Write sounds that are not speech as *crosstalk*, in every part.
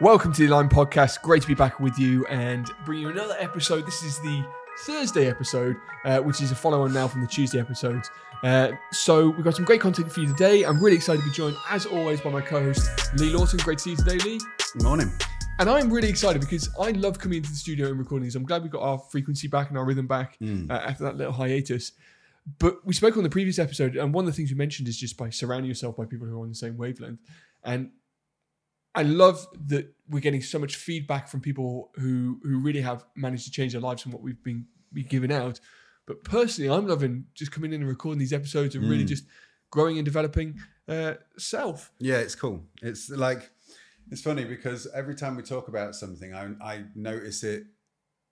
Welcome to the Aligned Podcast. Great to be back with you and bring you another episode. This is the Thursday episode, uh, which is a follow on now from the Tuesday episodes. Uh, so we've got some great content for you today. I'm really excited to be joined, as always, by my co-host Lee Lawson. Great to see you today, Lee. Good morning. And I'm really excited because I love coming into the studio and recording these. I'm glad we got our frequency back and our rhythm back uh, after that little hiatus. But we spoke on the previous episode, and one of the things we mentioned is just by surrounding yourself by people who are on the same wavelength. And I love that we're getting so much feedback from people who who really have managed to change their lives from what we've been, been given out. But personally, I'm loving just coming in and recording these episodes and really just growing and developing uh, self. Yeah, it's cool. It's like it's funny because every time we talk about something, I I notice it,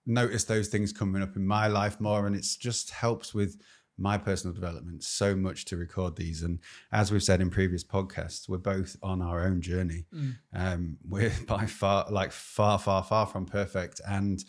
notice those things coming up in my life more, and it's just helps with my personal development so much to record these. And as we've said in previous podcasts, we're both on our own journey. Mm. Um, *laughs* we're by far like far, far, far from perfect, and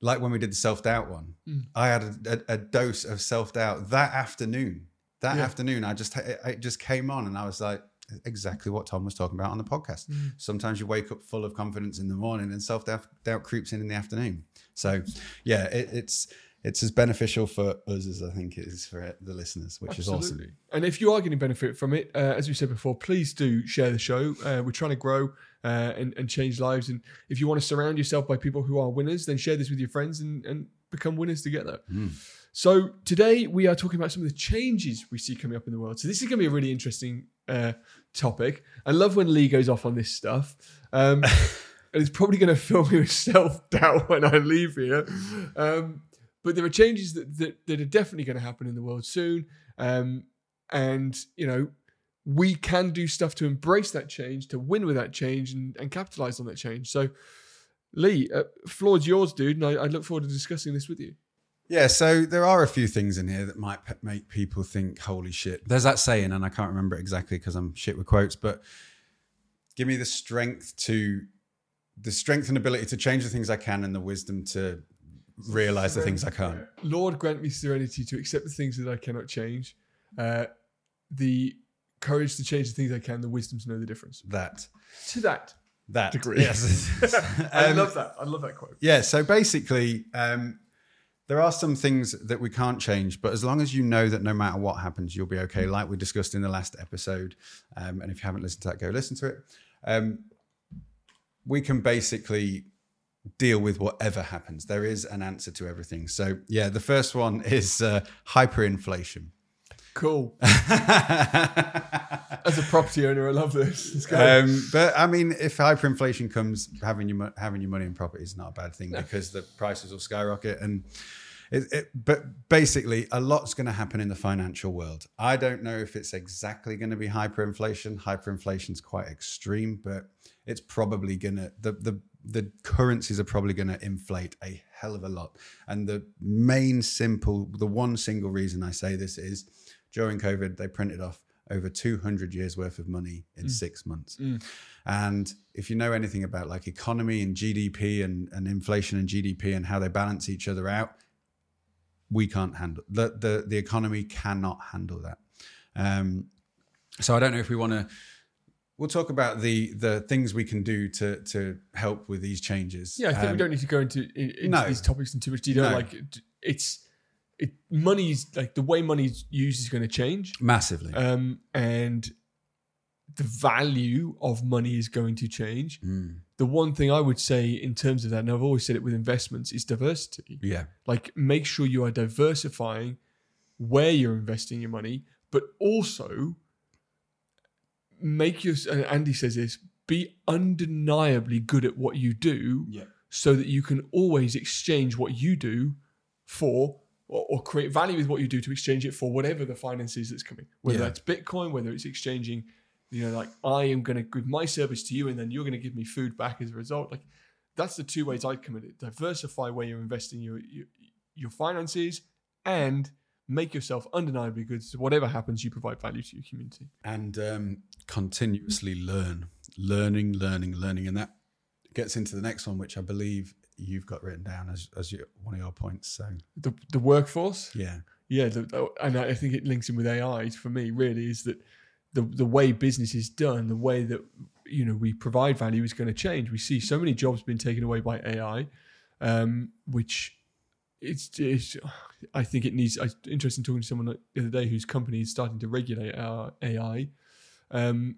like when we did the self doubt one, mm. I had a, a, a dose of self doubt that afternoon. That Yeah. afternoon, I just it, just came on, and I was like, exactly what Tom was talking about on the podcast. Mm. Sometimes you wake up full of confidence in the morning, and self doubt creeps in in the afternoon. So, yeah, it, it's it's as beneficial for us as I think it is for the listeners, which is awesome. And if you are getting benefit from it, uh, as we said before, please do share the show. Uh, we're trying to grow uh, and, and change lives. And if you want to surround yourself by people who are winners, then share this with your friends and, and become winners together. So today we are talking about some of the changes we see coming up in the world. So this is going to be a really interesting uh, topic. I love when Lee goes off on this stuff. Um, *laughs* and it's probably going to fill me with self doubt when I leave here. Um, but there are changes that, that, that are definitely going to happen in the world soon. Um, and, you know, we can do stuff to embrace that change, to win with that change and, and capitalize on that change. So, Lee, uh, floor's yours, dude. And I, I look forward to discussing this with you. Yeah, so there are a few things in here that might make people think, holy shit. There's that saying, and I can't remember it exactly because I'm shit with quotes, but give me the strength to, the strength and ability to change the things I can and the wisdom to realize the things I can't. Lord, grant me serenity to accept the things that I cannot change, uh, the courage to change the things I can, the wisdom to know the difference. That. To that That. degree. Yes. *laughs* *laughs* I Um, love that. I love that quote. Yeah, so basically, um, there are some things that we can't change, but as long as you know that no matter what happens, you'll be okay, like we discussed in the last episode. Um, and if you haven't listened to that, go listen to it. Um, we can basically deal with whatever happens. There is an answer to everything. So, yeah, the first one *laughs* is uh, hyperinflation. Cool. *laughs* As a property owner, I love this. Um, but I mean, if hyperinflation comes, having your mo- having your money in property is not a bad thing because the prices will skyrocket. And it, it, but basically, a lot's going to happen in the financial world. I don't know if it's exactly going to be hyperinflation. Hyperinflation is quite extreme, but it's probably going to the the the currencies are probably going to inflate a hell of a lot. And the main simple, the one single reason I say this is during COVID, they printed off over 200 years worth of money in six months. And if you know anything about like economy and GDP and, and inflation and GDP and how they balance each other out, we can't handle the the, the economy cannot handle that. Um, so I don't know if we want to. We'll talk about the the things we can do to to help with these changes. yeah, I think we Um, don't need to go into in- into no. these topics in too much detail. No. Like it's it money's like the way money's used is going to change, massively. um, and the value of money is going to change. Mm, The one thing I would say in terms of that, and I've always said it with investments, is diversity. yeah, like make sure you are diversifying where you're investing your money but also make your and andy says this be undeniably good at what you do yeah, so that you can always exchange what you do for or, or create value with what you do to exchange it for whatever the finance is that's coming. Whether Yeah. that's bitcoin whether it's exchanging you know like i am going to give my service to you and then you're going to give me food back as a result. Like that's the two ways i'd come at it. Diversify where you're investing your your, your finances and make yourself undeniably good so whatever happens you provide value to your community and um, continuously learn, learning, learning, learning, and that gets into the next one, which I believe you've got written down as as your, one of your points. So the, the workforce yeah, Yeah, the, and I think it links in with AI for me. Really, is that the the way business is done, the way that you know we provide value is going to change. We see so many jobs being taken away by AI, um, which it's, it's I think it needs. I was interested in talking to someone the other day whose company is starting to regulate our AI. Um,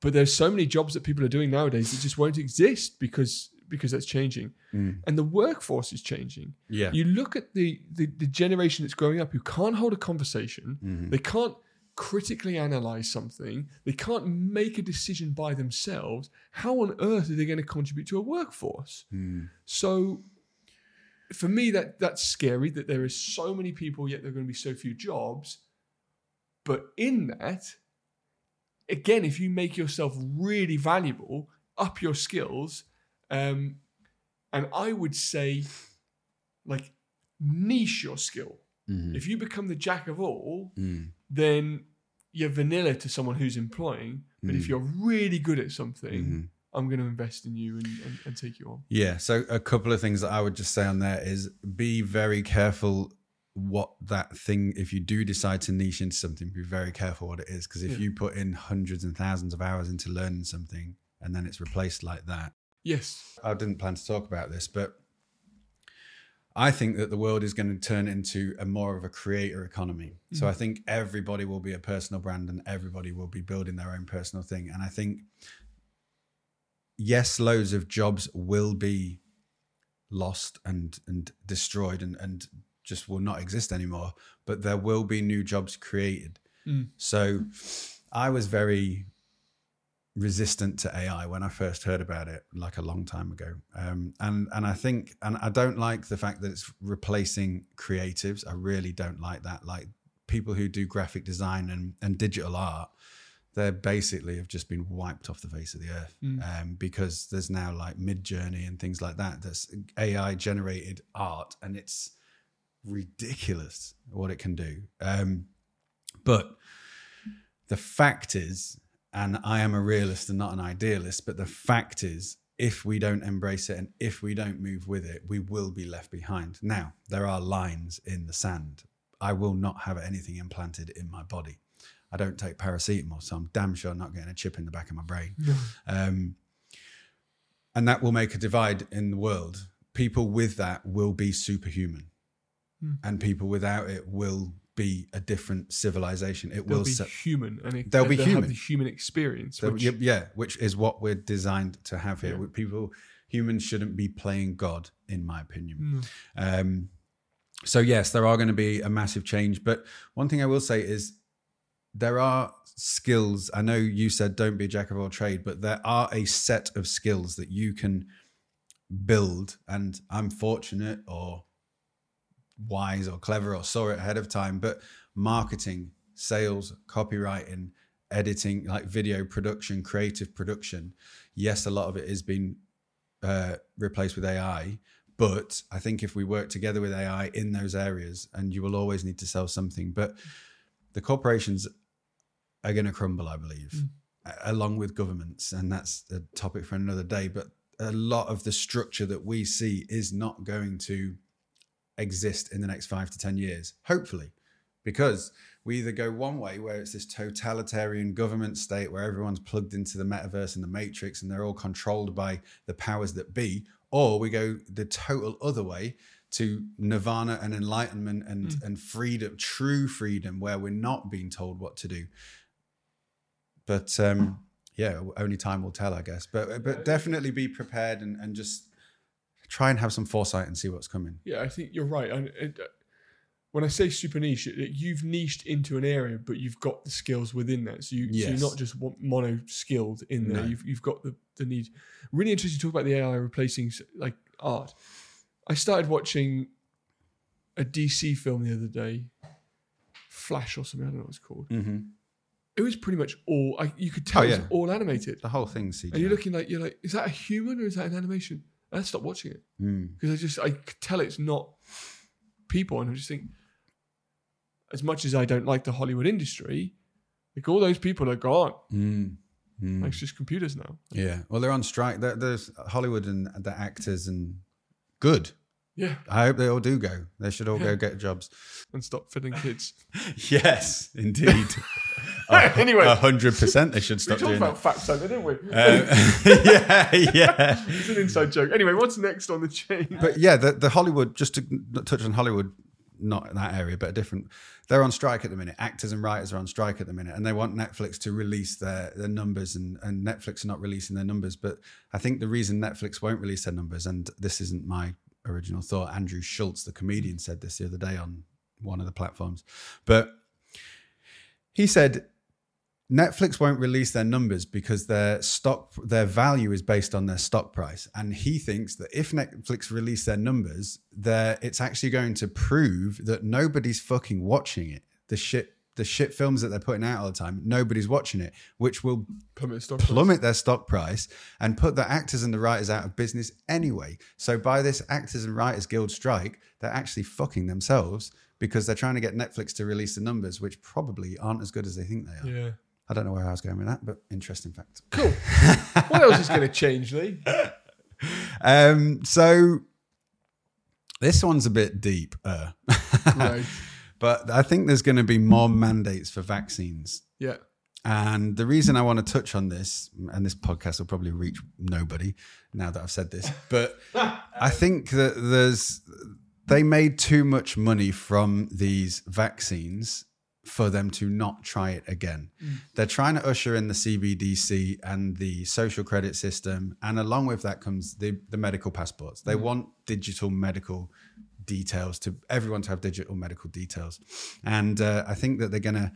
but there's so many jobs that people are doing nowadays that just won't exist because because that's changing, Mm. and the workforce is changing. Yeah. You look at the, the the generation that's growing up who can't hold a conversation. Mhm. They can't critically analyze something. They can't make a decision by themselves. How on earth are they going to contribute to a workforce? Mm. So, for me, that that's scary. That there is so many people, yet there are going to be so few jobs. But in that, again, if you make yourself really valuable, up your skills, um, and I would say, like, niche your skill. Mhm. If you become the jack of all, Mm. then you're vanilla to someone who's employing. But if Mm. you're really good at something, Mhm. I'm going to invest in you and, and, and take you on. Yeah. So a couple of things that I would just say on there is be very careful what that thing if you do decide to niche into something be very careful what it is because if Yeah. you put in hundreds and thousands of hours into learning something and then it's replaced like that Yes. i didn't plan to talk about this but i think that the world is going to turn into a more of a creator economy so mm. i think everybody will be a personal brand and everybody will be building their own personal thing and i think yes loads of jobs will be lost and and destroyed and and just will not exist anymore but there will be new jobs created. Mm. so i was very resistant to ai when i first heard about it like a long time ago. Um, and and i think and i don't like the fact that it's replacing creatives. I really don't like that. Like people who do graphic design and and digital art they basically have just been wiped off the face of the earth Mm. um, because there's now like Midjourney and things like that that's ai generated art and it's ridiculous what it can do. Um, but the fact is and i am a realist and not an idealist but the fact is if we don't embrace it and if we don't move with it we will be left behind. Now there are lines in the sand. I will not have anything implanted in my body I don't take paracetamol, so I'm damn sure I'm not getting a chip in the back of my brain. Um, and that will make a divide in the world. People with that will be superhuman, Hmm. and people without it will be a different civilization. It They'll will be human and it, They'll be have human. the human experience. which, yeah, yeah, which is what we're designed to have here. Yeah. People, humans shouldn't be playing God, in my opinion. Mm. Um, so yes, there are going to be a massive change. But one thing I will say is there are skills. I know you said don't be a jack of all trade, but there are a set of skills that you can build. And I'm fortunate or wise or clever or saw it ahead of time. But marketing, sales, copywriting, editing, like video production, creative production. Yes, a lot of it is being uh, replaced with AI. But I think if we work together with AI in those areas, and you will always need to sell something, but the corporations are going to crumble, I believe, Mm. along with governments. And that's a topic for another day. But a lot of the structure that we see is not going to exist in the next five to 10 years, hopefully, because we either go one way where it's this totalitarian government state where everyone's plugged into the metaverse and the matrix and they're all controlled by the powers that be, or we go the total other way to nirvana and enlightenment and, and freedom, true freedom, where we're not being told what to do. But um, yeah, only time will tell, I guess. But but definitely be prepared and, and just try and have some foresight and see what's coming. Yeah, I think you're right. And, uh, when I say super niche, it- it- you've niched into an area, but you've got the skills within that. So, you, so Yes. you're not just mono skilled in there. No. You've, you've got the, the need. Really interesting to talk about the AI replacing like art. I started watching a DC film the other day, Flash or something. I don't know what it's called. Mm-hmm. It was pretty much all. I, you could tell Oh, it was yeah. all animated. The whole thing's CGI. And you're looking like you're like, is that a human or is that an animation? And I stopped watching it Mm. because I just I could tell it's not people, and I just think, as much as I don't like the Hollywood industry, like all those people are gone. Mm. Mm. Like it's just computers now. Yeah. Well, they're on strike. There- There's Hollywood and the actors and good. Yeah, I hope they all do go. They should all Yeah. go get jobs. and stop filling kids. *laughs* yes, indeed. *laughs* anyway, A hundred percent, they should we stop talked doing about that. fat Santa, didn't we? Um, *laughs* yeah, yeah. it's an inside joke. Anyway, what's next on the chain? But yeah, the, the Hollywood, just to touch on Hollywood, not in that area, but a different. They're on strike at the minute. Actors and writers are on strike at the minute, and they want Netflix to release their, their numbers, and, and Netflix are not releasing their numbers. But I think the reason Netflix won't release their numbers, and this isn't my original. Thought, Andrew Schulz, the comedian, mm. said this the other day on one of the platforms, but he said Netflix won't release their numbers because their stock, their value is based on their stock price, and he thinks that if Netflix release their numbers, there it's actually going to prove that nobody's fucking watching it. The shit, the shit films that they're putting out all the time, nobody's watching it, which will Plummet stock plummet their stock price and put the actors and the writers out of business anyway. So by this Actors and Writers Guild strike, they're actually fucking themselves because they're trying to get Netflix to release the numbers, which probably aren't as good as they think they are. Yeah. I don't know where I was going with that, but interesting fact. Cool. *laughs* what else is going to change, Lee? Um, so this one's a bit deep, uh, Right. *laughs* but I think there's going to be more mandates for vaccines. Yeah. And the reason I want to touch on this, and this podcast will probably reach nobody now that I've said this, *laughs* but I think that there's they made too much money from these vaccines for them to not try it again. Mm. They're trying to usher in the CBDC and the social credit system, and along with that comes the the medical passports. They mm. want digital medical details to everyone to have digital medical details, and uh, I think that they're gonna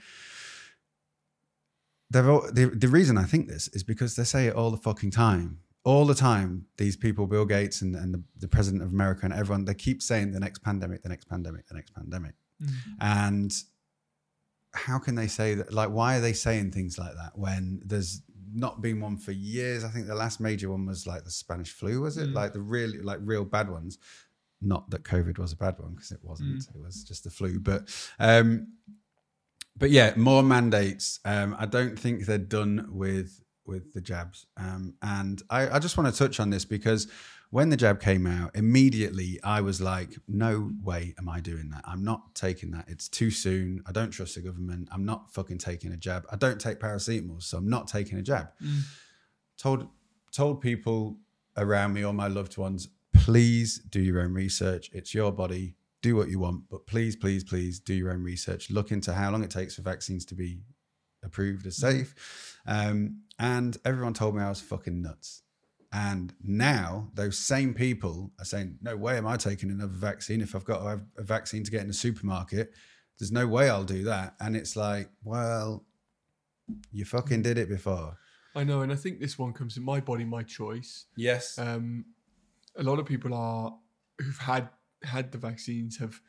they're all, the, the reason I think this is because they say it all the fucking time. All the time, these people, Bill Gates and, and the, the president of America and everyone, they keep saying the next pandemic, the next pandemic, the next pandemic. And how can they say that? Like, why are they saying things like that when there's not been one for years? I think the last major one was like the Spanish flu, was it? Like the really, like real bad ones. Not that COVID was a bad one because it wasn't. It was just the flu. But um, but yeah, more mandates. Um, I don't think they're done with with the jabs. Um, and I, I just want to touch on this because when the jab came out, immediately I was like, no way am I doing that. I'm not taking that. It's too soon. I don't trust the government. I'm not fucking taking a jab. I don't take paracetamol, so I'm not taking a jab. Told told people around me or my loved ones, please do your own research. It's your body. Do what you want, but please, please, please do your own research. Look into how long it takes for vaccines to be approved as safe. Um, and everyone told me I was fucking nuts. And now those same people are saying, no way am I taking another vaccine if I've got to have a vaccine to get in the supermarket. There's no way I'll do that. And it's like, well, you fucking did it before. I know, and I think this one comes in my body, my choice. Yes. Um, a lot of people are who've had had the vaccines have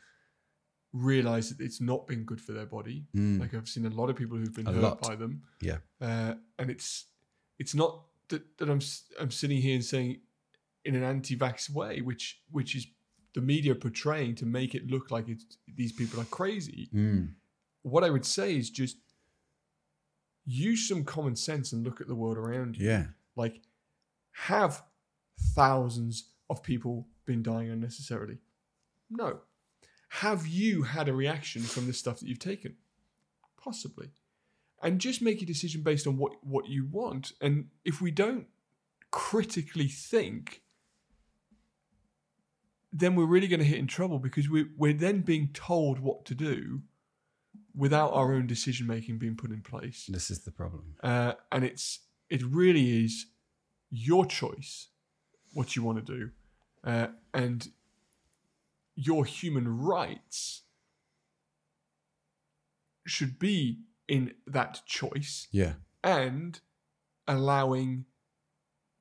realized that it's not been good for their body. Mm. Like I've seen a lot of people who've been A hurt lot. by them, yeah. uh, and it's it's not that, that I'm I'm sitting here and saying in an anti-vax way, which which is the media portraying to make it look like it's these people are crazy. Mm. What I would say is just use some common sense and look at the world around you. Yeah. Like, have thousands of people been dying unnecessarily? No. Have you had a reaction from the stuff that you've taken? Possibly. And just make a decision based on what, what you want. And if we don't critically think, then we're really going to hit in trouble because we, we're then being told what to do without our own decision making being put in place This is the problem. uh, and it's it really is your choice what you want to do uh, and your human rights should be in that choice Yeah. and allowing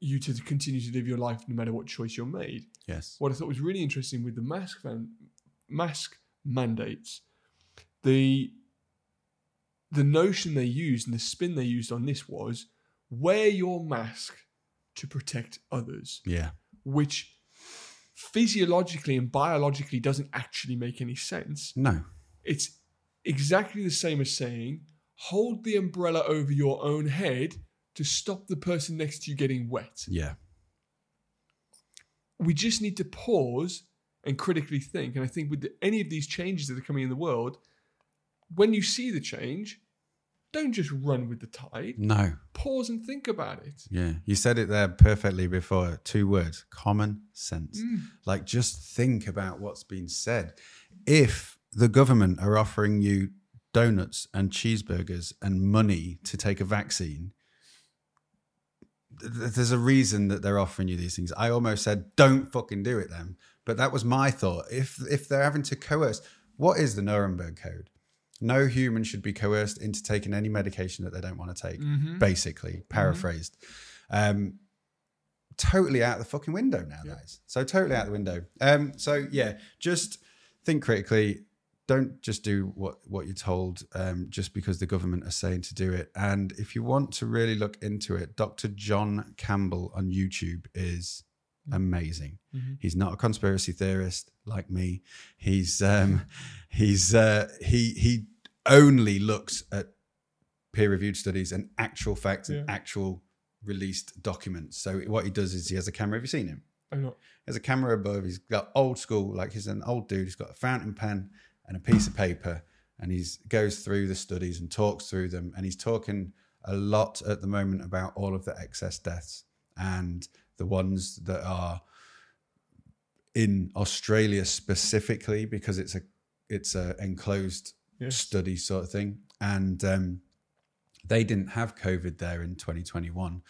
you to continue to live your life no matter what choice you're made Yes. what I thought was really interesting with the mask van, mask mandates, the the notion they used and the spin they used on this was wear your mask to protect others, Yeah. which physiologically and biologically doesn't actually make any sense. No. It's exactly the same as saying hold the umbrella over your own head to stop the person next to you getting wet Yeah. we just need to pause and critically think. And I think with the, any of these changes that are coming in the world, when you see the change, don't just run with the tide. No. Pause and think about it. Yeah. You said it there perfectly before. Two words common sense. Mm. Like, just think about what's been said. If the government are offering you donuts and cheeseburgers and money to take a vaccine, th- there's a reason that they're offering you these things. I almost said, don't fucking do it then. But that was my thought. If if they're having to coerce, what is the Nuremberg Code? No human should be coerced into taking any medication that they don't want to take. Mhm. Basically, paraphrased. Um, totally out the fucking window nowadays. So totally out the window. Um, so yeah, just think critically. Don't just do what what you're told um, just because the government are saying to do it. And if you want to really look into it, Dr. John Campbell on YouTube is amazing. Mhm. He's not a conspiracy theorist like me. He's um, *laughs* he's uh, he he only looks at peer reviewed studies and actual facts and actual released documents. So what he does is he has a camera. Have you seen him? I'm not. He has a camera above. He's got old school, like he's an old dude. He's got a fountain pen and a piece of paper, and he's goes through the studies and talks through them. And he's talking a lot at the moment about all of the excess deaths and the ones that are in Australia specifically because it's a it's a enclosed Yes. study sort of thing, and um, they didn't have COVID there in 2021,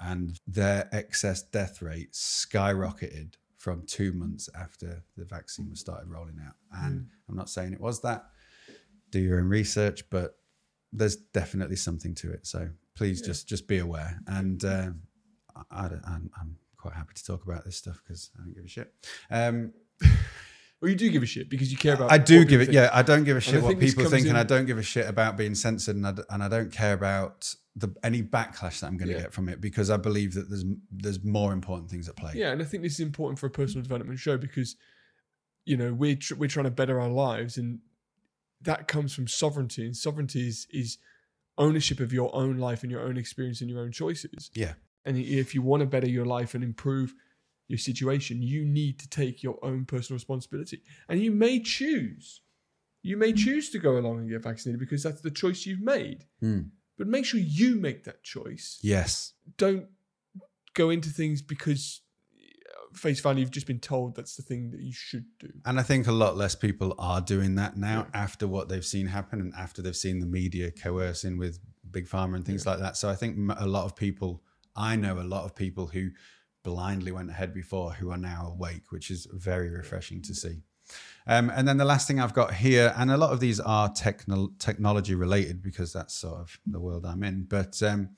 and their excess death rate skyrocketed from two months after the vaccine was started rolling out. And I'm not saying it was that. Do your own research, but there's definitely something to it. So please just just be aware. And uh, I, I don't, I'm, I'm quite happy to talk about this stuff because I don't give a shit. Um, *laughs* Well, you do give a shit because you care about. I do give it. think. Yeah, I don't give a shit what people think, and I don't give a shit about being censored, and I, and I don't care about the any backlash that I'm going to Yeah. get from it because I believe that there's there's more important things at play. Yeah, and I think this is important for a personal development show because, you know, we're tr- we're trying to better our lives, and that comes from sovereignty, and sovereignty is is ownership of your own life and your own experience and your own choices. Yeah. And if you want to better your life and improve your situation, you need to take your own personal responsibility, and you may choose, you may choose to go along and get vaccinated because that's the choice you've made. Hmm. But make sure you make that choice Yes. don't go into things because uh, face value you've just been told that's the thing that you should do And I think a lot less people are doing that now after what they've seen happen and after they've seen the media coercing with big pharma and things like that. So I think a lot of people, I know a lot of people who blindly went ahead before who are now awake, which is very refreshing to see. Um, and then the last thing I've got here, and a lot of these are techno- technology related because that's sort of the world I'm in, but um,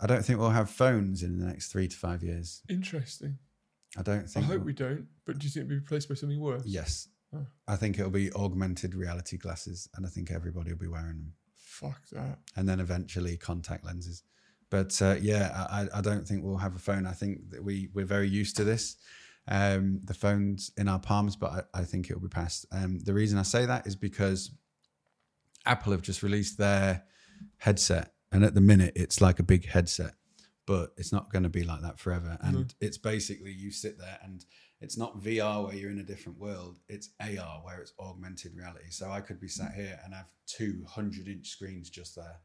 I don't think we'll have phones in the next three to five years. interesting I don't think. i hope we'll- we don't but do you think it'll be replaced by something worse Yes. Oh. I think it'll be augmented reality glasses, and I think everybody will be wearing them. fuck that And then eventually contact lenses. But uh, yeah, I, I- don't think we'll have a phone. I think that we, we're very used to this. Um, the phone's in our palms, but I, I think it'll be passed. Um, the reason I say that is because Apple have just released their headset, and at the minute, it's like a big headset, but it's not going to be like that forever. And it's basically you sit there and it's not VR where you're in a different world. It's AR where it's augmented reality. So I could be sat here and have two hundred inch screens just there,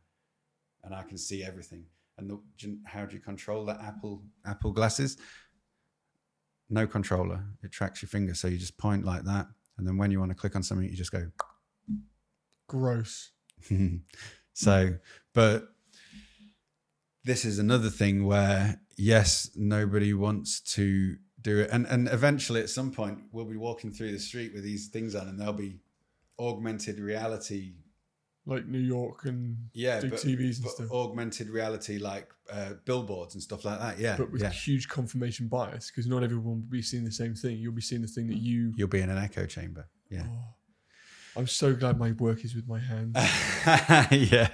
and I can see everything. And the, how do you control the Apple Apple glasses? No controller. It tracks your finger, so you just point like that, and then when you want to click on something, you just go. *laughs* gross *laughs* so, but this is another thing where yes, nobody wants to do it, and and eventually at some point we'll be walking through the street with these things on, and there'll be augmented reality. Like new york and Yeah, big but, tvs and but stuff augmented reality like uh, billboards and stuff like that. Yeah, but with yeah. huge confirmation bias because not everyone will be seeing the same thing you'll be seeing the thing that you You'll be in an echo chamber. Yeah. oh, i'm so glad my work is with my hands *laughs* yeah.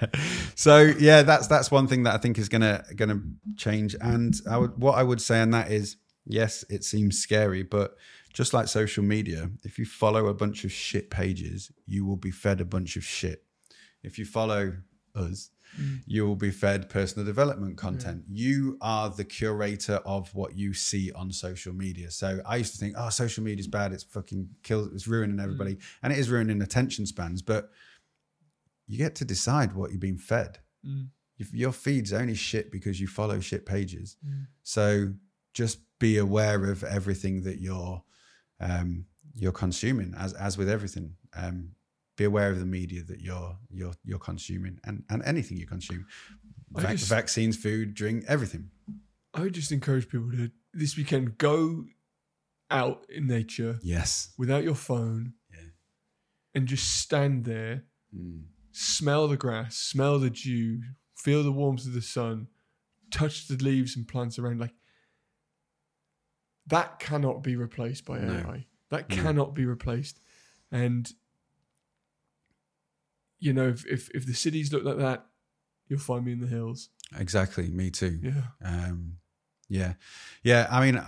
So yeah, that's that's one thing that I think is gonna gonna change. And I would what I would say on that is yes, it seems scary, but just like social media, if you follow a bunch of shit pages, you will be fed a bunch of shit. If you follow us, you will be fed personal development content. You are the curator of what you see on social media. So I used to think, oh, social media is bad. It's fucking kills. It's ruining everybody, and it is ruining attention spans. But you get to decide what you're being fed. Mm. If your feed's only shit because you follow shit pages. Mm. So just be aware of everything that you're um, you're consuming, as as with everything. Um, be aware of the media that you're you're you're consuming, and and anything you consume, Vac- just- vaccines, food, drink, everything. I would just encourage people to this weekend go out in nature Yes. without your phone Yeah. and just stand there, Mm. smell the grass, smell the dew, feel the warmth of the sun, touch the leaves and plants around. Like that cannot be replaced by No. AI. That No. cannot be replaced. And you know, if, if if the cities look like that, you'll find me in the hills. Exactly. Me too. Yeah, Um, yeah, yeah. I mean,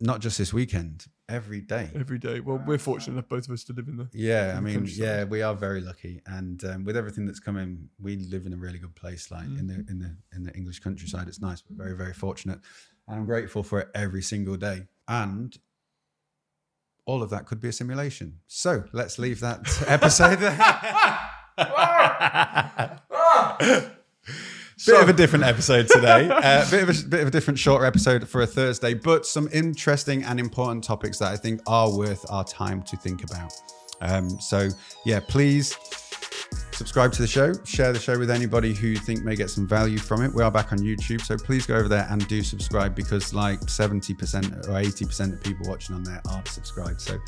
not just this weekend, every day. every day. Well, we're fortunate enough, both of us, to live in the. Yeah, I in the mean, yeah, we are very lucky, and um, with everything that's coming, we live in a really good place. Like in the in the in the English countryside, it's nice. We're very very fortunate, and I'm grateful for it every single day. And all of that could be a simulation. So let's leave that *laughs* episode there. *laughs* bit of a different episode today. *laughs* Uh, bit of a bit of a different, shorter episode for a Thursday, but some interesting and important topics that I think are worth our time to think about. Um, so yeah, please subscribe to the show, share the show with anybody who you think may get some value from it. We are back on YouTube, so please go over there and do subscribe because like 70% or 80% of people watching on there aren't subscribed. So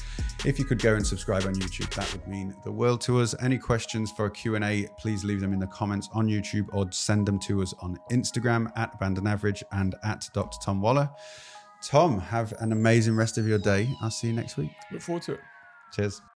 if you could go and subscribe on YouTube, that would mean the world to us. Any questions for a Q&A, please leave them in the comments on YouTube or send them to us on Instagram at Abandon Average and at Dr. Tom Waller. Tom, have an amazing rest of your day. I'll see you next week. Look forward to it. Cheers.